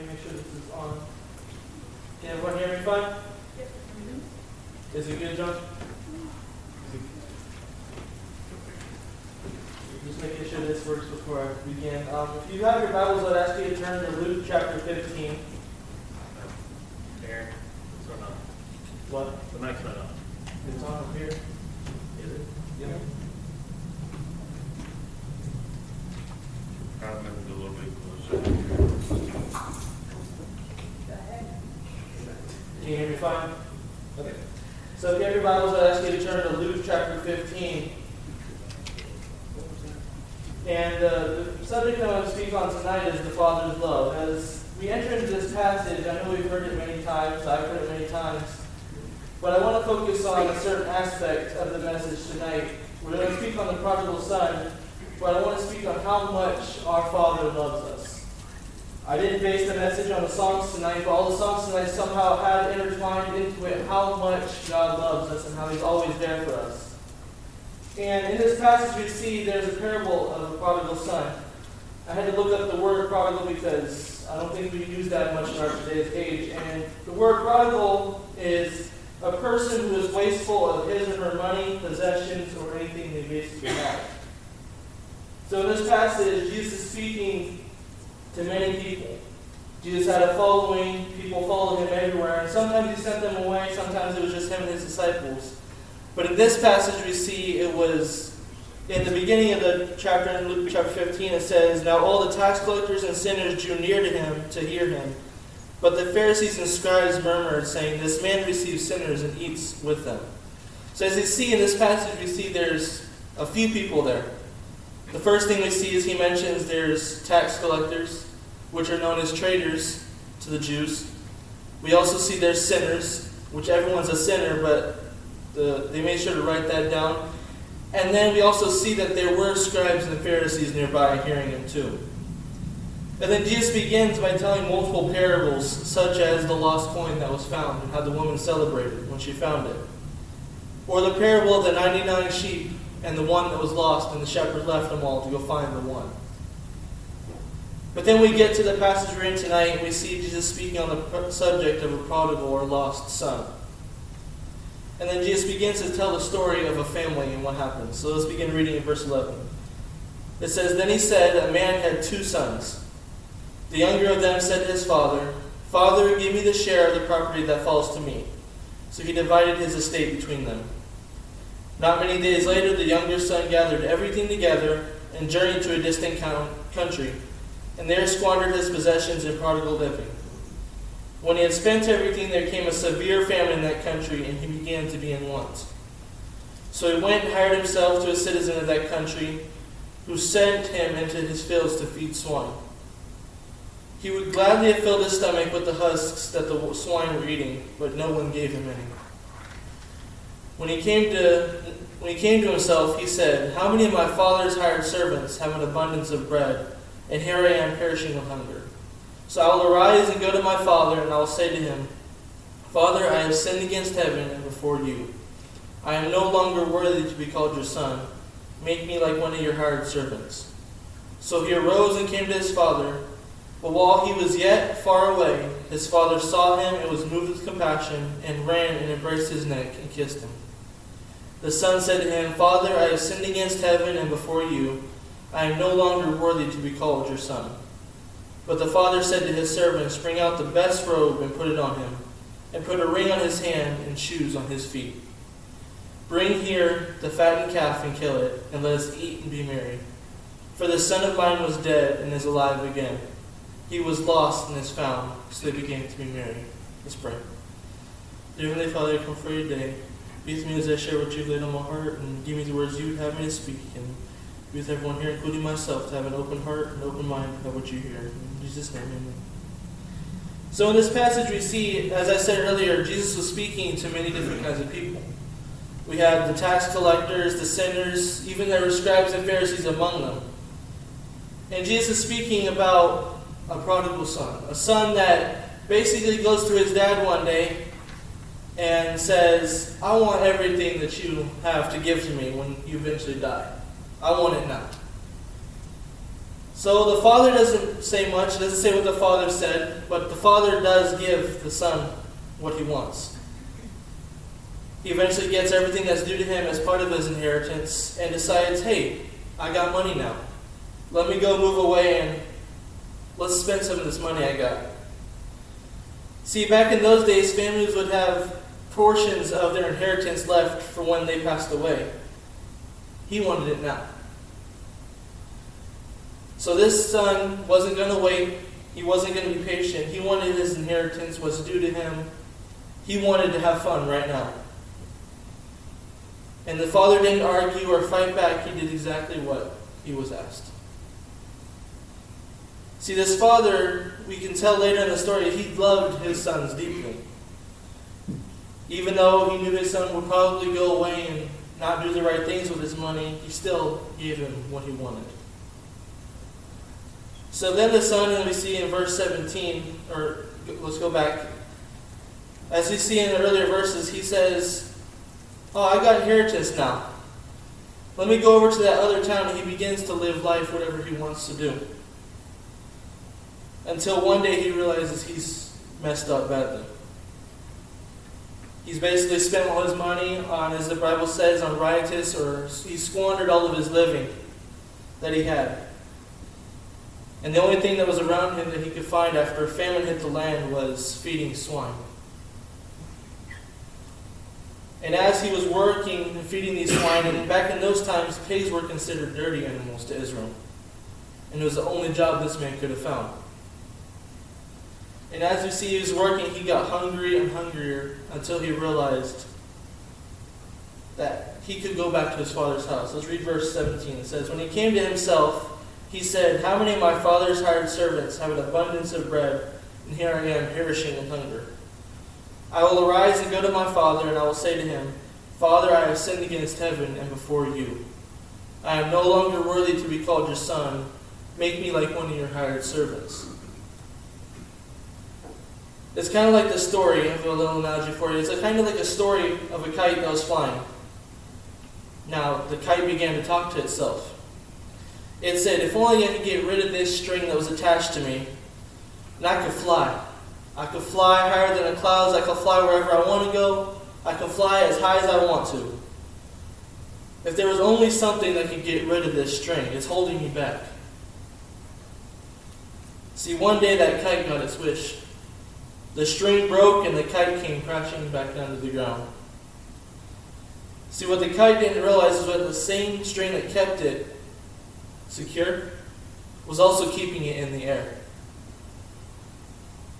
me make sure this is on. Can everyone hear me fine? Is it good, John? Just making sure this works before I begin. Um, if you have your Bibles, I'd ask you to turn to Luke chapter fifteen. Aaron, it's or not? What? The mic's not on. It's on up here. Is it? Yeah. I'll move it a little bit closer. Okay. So if you have your Bibles, I'd ask you to turn to Luke chapter 15. And uh, the subject I want to speak on tonight is the Father's love. As we enter into this passage, I know we've heard it many times, I've heard it many times, but I want to focus on a certain aspect of the message tonight. We're going to speak on the prodigal son, but I want to speak on how much our Father loves us. I didn't base the message on the songs tonight, but all the songs tonight somehow had intertwined into it how much God loves us and how He's always there for us. And in this passage, we see there's a parable of a prodigal son. I had to look up the word prodigal because I don't think we use that much in our today's age. And the word prodigal is a person who is wasteful of his or her money, possessions, or anything they basically have. So in this passage, Jesus is speaking to many people. Jesus had a following, people followed him everywhere, and sometimes he sent them away, sometimes it was just him and his disciples. But in this passage, we see it was in the beginning of the chapter, in Luke chapter 15, it says, Now all the tax collectors and sinners drew near to him to hear him. But the Pharisees and scribes murmured, saying, This man receives sinners and eats with them. So as you see in this passage, we see there's a few people there. The first thing we see is he mentions there's tax collectors, which are known as traitors to the Jews. We also see there's sinners, which everyone's a sinner, but the, they made sure to write that down. And then we also see that there were scribes and Pharisees nearby hearing him too. And then Jesus begins by telling multiple parables, such as the lost coin that was found and how the woman celebrated when she found it. Or the parable of the 99 sheep and the one that was lost, and the shepherd left them all to go find the one. But then we get to the passage we're in tonight, and we see Jesus speaking on the subject of a prodigal or lost son. And then Jesus begins to tell the story of a family and what happens. So let's begin reading in verse 11. It says, Then he said, A man had two sons. The younger of them said to his father, Father, give me the share of the property that falls to me. So he divided his estate between them. Not many days later, the younger son gathered everything together and journeyed to a distant country, and there squandered his possessions in prodigal living. When he had spent everything, there came a severe famine in that country, and he began to be in want. So he went and hired himself to a citizen of that country, who sent him into his fields to feed swine. He would gladly have filled his stomach with the husks that the swine were eating, but no one gave him any. When he came to when he came to himself, he said, How many of my father's hired servants have an abundance of bread, and here I am perishing of hunger? So I will arise and go to my father, and I will say to him, Father, I have sinned against heaven and before you. I am no longer worthy to be called your son. Make me like one of your hired servants. So he arose and came to his father. But while he was yet far away, his father saw him and was moved with compassion, and ran and embraced his neck and kissed him. The son said to him, Father, I have sinned against heaven and before you. I am no longer worthy to be called your son. But the father said to his servants, Bring out the best robe and put it on him, and put a ring on his hand and shoes on his feet. Bring here the fattened calf and kill it, and let us eat and be merry. For the son of mine was dead and is alive again. He was lost and is found, so they began to be merry. Let's pray. Dear Heavenly Father, come for your day. Be with me as I share what you've laid on my heart, and give me the words you would have me to speak. And be with everyone here, including myself, to have an open heart and open mind of what you hear. In Jesus' name, amen. So in this passage we see, as I said earlier, Jesus was speaking to many different kinds of people. We have the tax collectors, the sinners, even there were scribes and Pharisees among them. And Jesus is speaking about a prodigal son, a son that basically goes to his dad one day and says, I want everything that you have to give to me when you eventually die. I want it now. So the father doesn't say much, doesn't say what the father said, but the father does give the son what he wants. He eventually gets everything that's due to him as part of his inheritance and decides, hey, I got money now. Let me go move away and let's spend some of this money I got. See, back in those days, families would have portions of their inheritance left for when they passed away. He wanted it now. So this son wasn't going to wait. He wasn't going to be patient. He wanted his inheritance was due to him. He wanted to have fun right now. And the father didn't argue or fight back. He did exactly what he was asked. See, this father, we can tell later in the story, he loved his sons deeply. Even though he knew his son would probably go away and not do the right things with his money, he still gave him what he wanted. So then the son, we see in verse 17, or let's go back. As we see in the earlier verses, he says, Oh, I got inheritance now. Let me go over to that other town, and he begins to live life whatever he wants to do. Until one day he realizes he's messed up badly. He's basically spent all his money on, as the Bible says, on riotous, or he squandered all of his living that he had. And the only thing that was around him that he could find after famine hit the land was feeding swine. And as he was working and feeding these swine, and back in those times, pigs were considered dirty animals to Israel. And it was the only job this man could have found. And as we see he was working, he got hungry and hungrier until he realized that he could go back to his father's house. Let's read verse 17. It says, When he came to himself, he said, How many of my father's hired servants have an abundance of bread, and here I am perishing with hunger? I will arise and go to my father, and I will say to him, Father, I have sinned against heaven and before you. I am no longer worthy to be called your son. Make me like one of your hired servants. It's kind of like the story, I have a little analogy for you. It's kind of like a story of a kite that was flying. Now, the kite began to talk to itself. It said, If only I could get rid of this string that was attached to me, and I could fly. I could fly higher than the clouds. I could fly wherever I want to go. I could fly as high as I want to. If there was only something that could get rid of this string, it's holding me back. See, one day that kite got its wish. The string broke and the kite came crashing back down to the ground. See, what the kite didn't realize is that the same string that kept it secure was also keeping it in the air.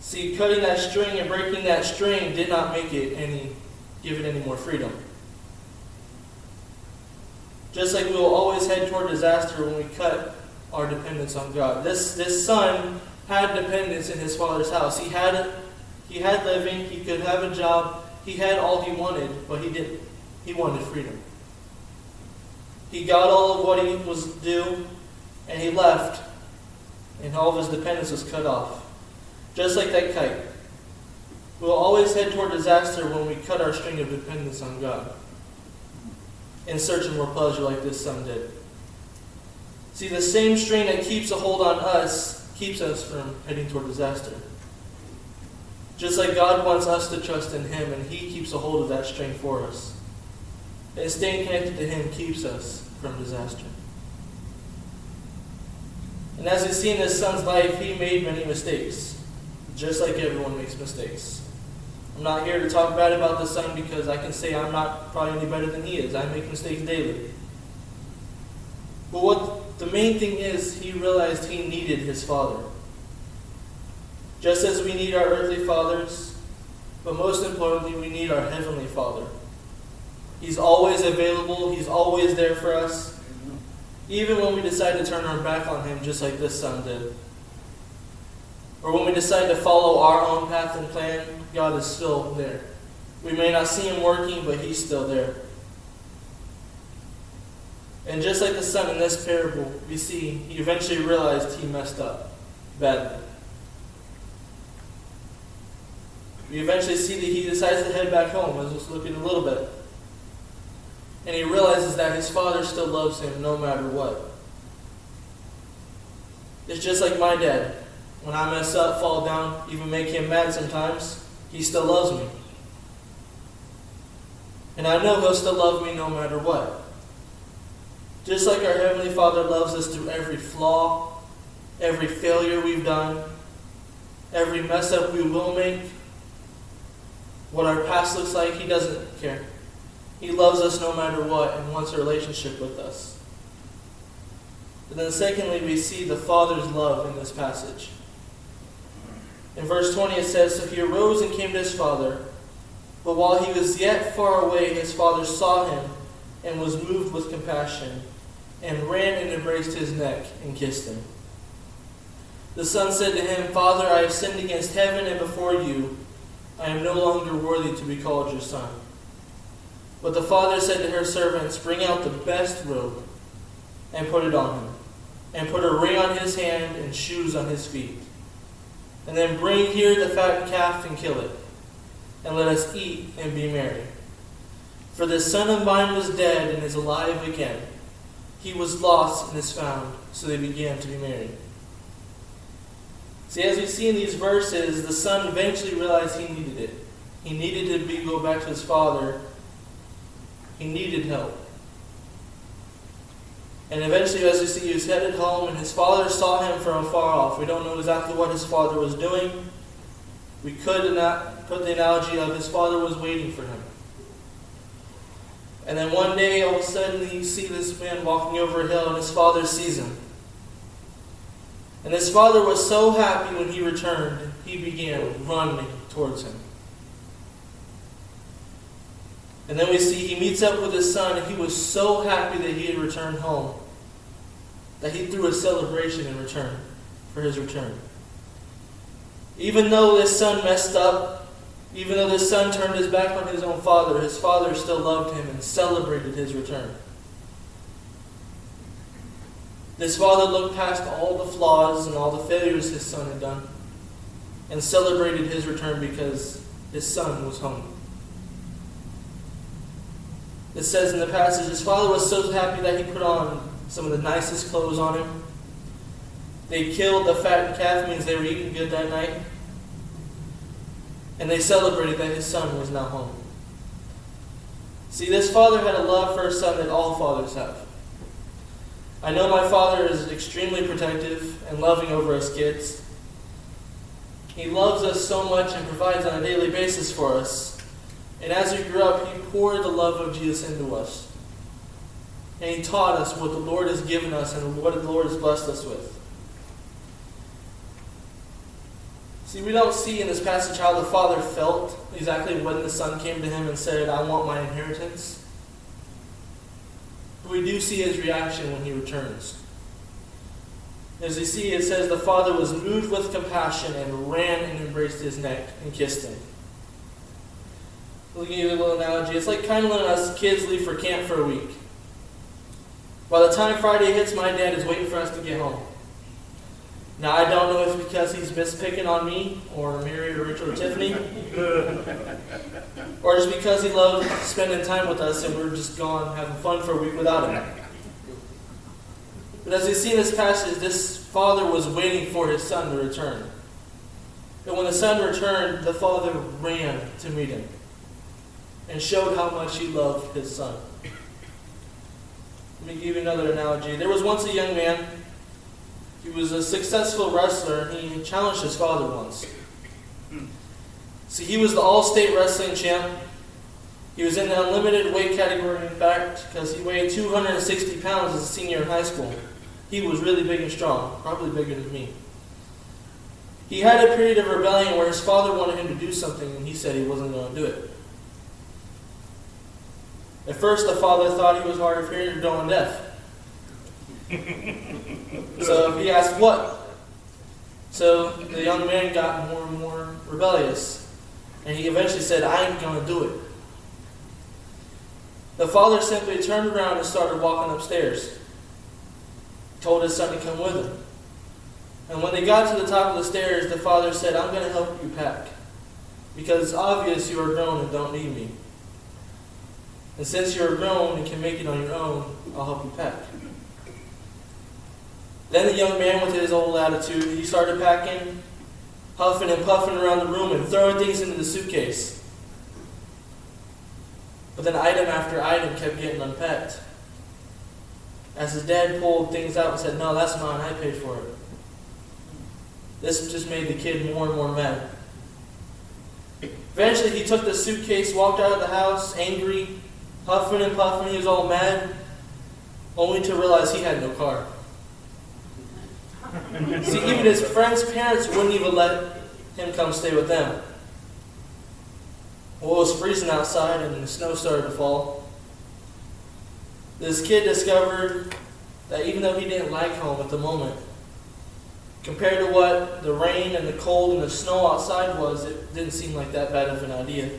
See, cutting that string and breaking that string did not make it any, give it any more freedom. Just like we will always head toward disaster when we cut our dependence on God. This, this son had dependence in his father's house. He had, he had living, he could have a job, he had all he wanted, but he didn't. He wanted freedom. He got all of what he was due, and he left, and all of his dependence was cut off. Just like that kite. We'll always head toward disaster when we cut our string of dependence on God in search of more pleasure like this son did. See, the same string that keeps a hold on us keeps us from heading toward disaster. Just like God wants us to trust in Him, and He keeps a hold of that string for us. And staying connected to Him keeps us from disaster. And as we see in this son's life, he made many mistakes, just like everyone makes mistakes. I'm not here to talk bad about the son because I can say I'm not probably any better than he is. I make mistakes daily. But what the main thing is, he realized he needed his father. Just as we need our earthly fathers, but most importantly, we need our heavenly father. He's always available, he's always there for us, even when we decide to turn our back on him, just like this son did. Or when we decide to follow our own path and plan, God is still there. We may not see him working, but he's still there. And just like the son in this parable, we see he eventually realized he messed up badly. We eventually see that he decides to head back home. Look at a little bit. And he realizes that his father still loves him no matter what. It's just like my dad. When I mess up, fall down, even make him mad sometimes, he still loves me. And I know he'll still love me no matter what. Just like our Heavenly Father loves us through every flaw, every failure we've done, every mess up we will make, what our past looks like, He doesn't care. He loves us no matter what and wants a relationship with us. And then, secondly, we see the Father's love in this passage. In verse 20, it says So he arose and came to his father. But while he was yet far away, his father saw him and was moved with compassion, and ran and embraced his neck and kissed him. The son said to him, Father, I have sinned against heaven and before you. I am no longer worthy to be called your son. But the father said to her servants, Bring out the best robe and put it on him, and put a ring on his hand and shoes on his feet. And then bring here the fattened calf and kill it, and let us eat and be merry. For this son of mine was dead and is alive again. He was lost and is found. So they began to be married. See, as we see in these verses, the son eventually realized he needed it. He needed to be, go back to his father. He needed help. And eventually, as we see, he was headed home, and his father saw him from afar off. We don't know exactly what his father was doing. We could not put the analogy of his father was waiting for him. And then one day, all of a sudden, you see this man walking over a hill, and his father sees him. And his father was so happy when he returned, he began running towards him. And then we see he meets up with his son, and he was so happy that he had returned home that he threw a celebration in return for his return. Even though this son messed up, even though this son turned his back on his own father, his father still loved him and celebrated his return. This father looked past all the flaws and all the failures his son had done and celebrated his return because his son was home. It says in the passage, his father was so happy that he put on some of the nicest clothes on him. They killed the fattened calf, means they were eating good that night. And they celebrated that his son was now home. See, this father had a love for his son that all fathers have. I know my father is extremely protective and loving over us kids. He loves us so much and provides on a daily basis for us. And as we grew up, he poured the love of Jesus into us. And he taught us what the Lord has given us and what the Lord has blessed us with. See, we don't see in this passage how the father felt exactly when the son came to him and said, I want my inheritance. But we do see his reaction when he returns. As you see, it says the father was moved with compassion and ran and embraced his neck and kissed him. I'll give you a little analogy. It's like kind of when us kids leave for camp for a week. By the time Friday hits, my dad is waiting for us to get home. Now, I don't know if it's because he's mispicking on me, or Mary, or Rachel, or Tiffany, or just because he loves spending time with us and we're just gone having fun for a week without him. But as we see in this passage, this father was waiting for his son to return. And when the son returned, the father ran to meet him and showed how much he loved his son. Let me give you another analogy. There was once a young man. He was a successful wrestler, and he challenged his father once. See, he was the all-state wrestling champ. He was in the unlimited weight category, in fact, because he weighed 260 pounds as a senior in high school. He was really big and strong, probably bigger than me. He had a period of rebellion where his father wanted him to do something, and he said he wasn't going to do it. At first, the father thought he was hard of hearing or and deaf. So he asked, What? So the young man got more and more rebellious. And he eventually said, I ain't going to do it. The father simply turned around and started walking upstairs. Told his son to come with him. And when they got to the top of the stairs, the father said, I'm going to help you pack. Because it's obvious you are grown and don't need me. And since you're grown and can make it on your own, I'll help you pack. Then the young man, with his old attitude, he started packing, huffing and puffing around the room and throwing things into the suitcase. But then item after item kept getting unpacked. As his dad pulled things out and said, No, that's mine, I paid for it. This just made the kid more and more mad. Eventually, he took the suitcase, walked out of the house, angry, huffing and puffing. He was all mad, only to realize he had no car. See, even his friends' parents wouldn't even let him come stay with them. Well, it was freezing outside and the snow started to fall. This kid discovered that even though he didn't like home at the moment, compared to what the rain and the cold and the snow outside was, it didn't seem like that bad of an idea.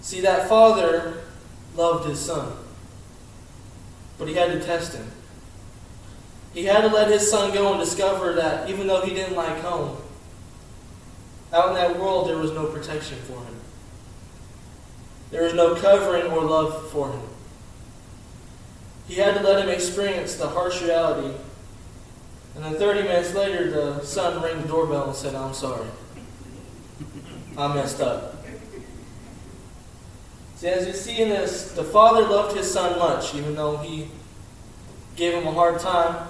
See, that father loved his son, but he had to test him. He had to let his son go and discover that even though he didn't like home, out in that world there was no protection for him. There was no covering or love for him. He had to let him experience the harsh reality. And then 30 minutes later, the son rang the doorbell and said, I'm sorry. I messed up. See, as you see in this, the father loved his son much, even though he gave him a hard time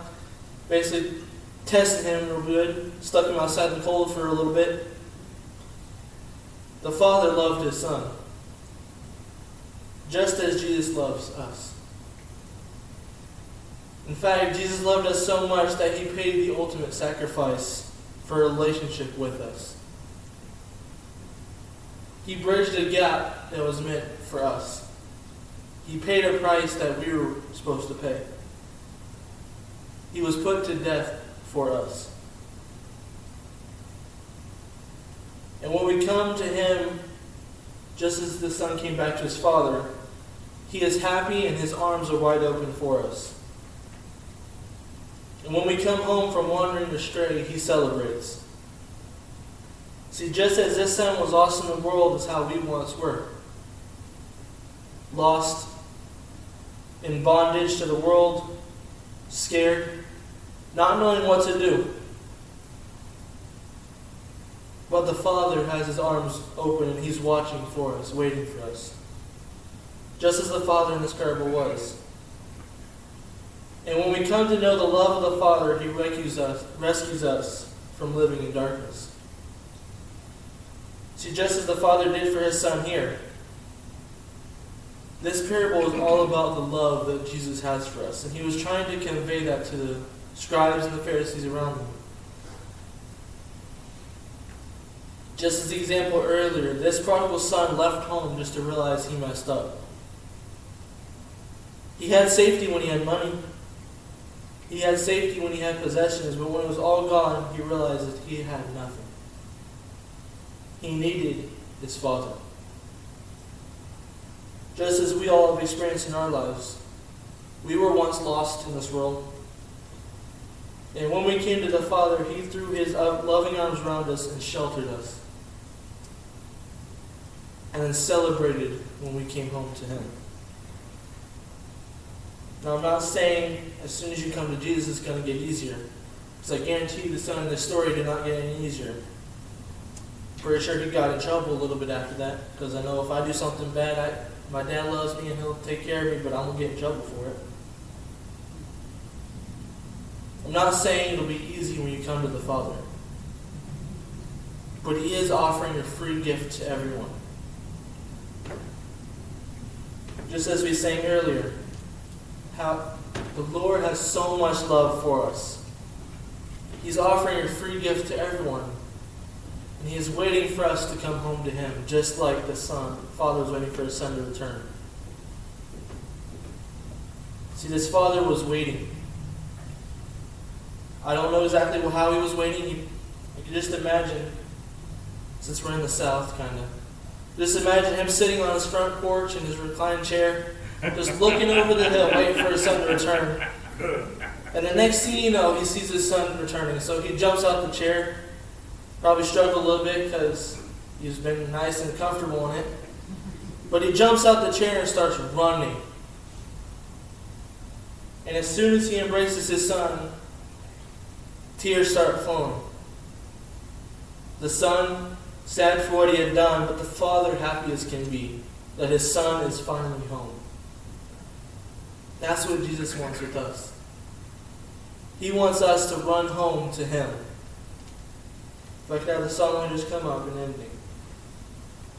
basically tested him real good, stuck him outside in the cold for a little bit. The Father loved his Son, just as Jesus loves us. In fact, Jesus loved us so much that he paid the ultimate sacrifice for a relationship with us. He bridged a gap that was meant for us. He paid a price that we were supposed to pay. He was put to death for us. And when we come to Him, just as the Son came back to His Father, He is happy and His arms are wide open for us. And when we come home from wandering astray, He celebrates. See, just as this Son was lost in the world, is how we once were. Lost in bondage to the world, scared, not knowing what to do. But the Father has his arms open and he's watching for us, waiting for us. Just as the Father in this parable was. And when we come to know the love of the Father, he rescues us, rescues us from living in darkness. See, just as the Father did for his Son here, this parable is all about the love that Jesus has for us. And he was trying to convey that to the scribes and the Pharisees around them. Just as the example earlier, this prodigal son left home just to realize he messed up. He had safety when he had money. He had safety when he had possessions, but when it was all gone, he realized that he had nothing. He needed his father. Just as we all have experienced in our lives, we were once lost in this world. And when we came to the Father, He threw His uh, loving arms around us and sheltered us. And then celebrated when we came home to Him. Now, I'm not saying as soon as you come to Jesus, it's going to get easier. Because I guarantee you the son in this story did not get any easier. Pretty sure he got in trouble a little bit after that. Because I know if I do something bad, I, my dad loves me and he'll take care of me, but I'm going to get in trouble for it. I'm not saying it'll be easy when you come to the Father. But He is offering a free gift to everyone. Just as we sang earlier, how the Lord has so much love for us. He's offering a free gift to everyone. And He is waiting for us to come home to Him, just like the Son, Father was waiting for His Son to return. See, this Father was waiting. I don't know exactly how he was waiting. You, you can just imagine, since we're in the South, kind of. Just imagine him sitting on his front porch in his reclined chair, just looking over the hill, waiting for his son to return. And the next thing you know, he sees his son returning. So he jumps out the chair, probably struggled a little bit because he's been nice and comfortable in it. But he jumps out the chair and starts running. And as soon as he embraces his son, tears start flowing. The son, sad for what he had done, but the father happy as can be that his son is finally home. That's what Jesus wants with us. He wants us to run home to him. If I could have the songwriters come up and ending.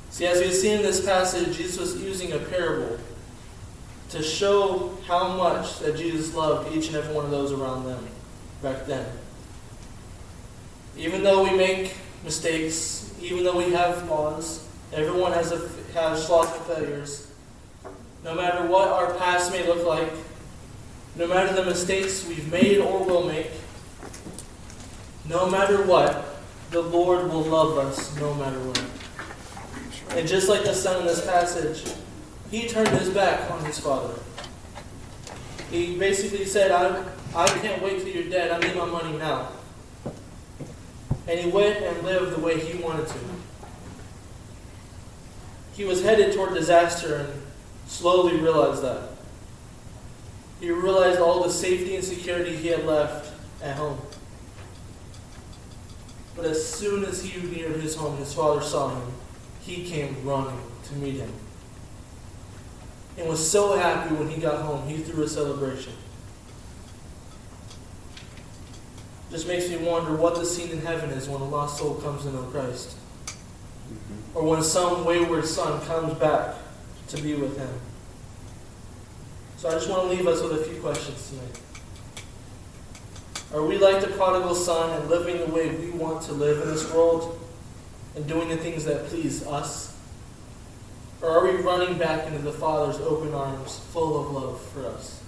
See, as we see in this passage, Jesus was using a parable to show how much that Jesus loved each and every one of those around them back then. Even though we make mistakes, even though we have flaws, everyone has a, has flaws and failures. No matter what our past may look like, no matter the mistakes we've made or will make, no matter what, the Lord will love us no matter what. And just like the son in this passage, he turned his back on his father. He basically said, I, I can't wait till you're dead. I need my money now. And he went and lived the way he wanted to. He was headed toward disaster and slowly realized that. He realized all the safety and security he had left at home. But as soon as he neared his home, his father saw him. He came running to meet him. And was so happy when he got home, he threw a celebration. Just makes me wonder what the scene in heaven is when a lost soul comes to know Christ. Or when some wayward son comes back to be with him. So I just want to leave us with a few questions tonight. Are we like the prodigal son and living the way we want to live in this world and doing the things that please us? Or are we running back into the Father's open arms full of love for us?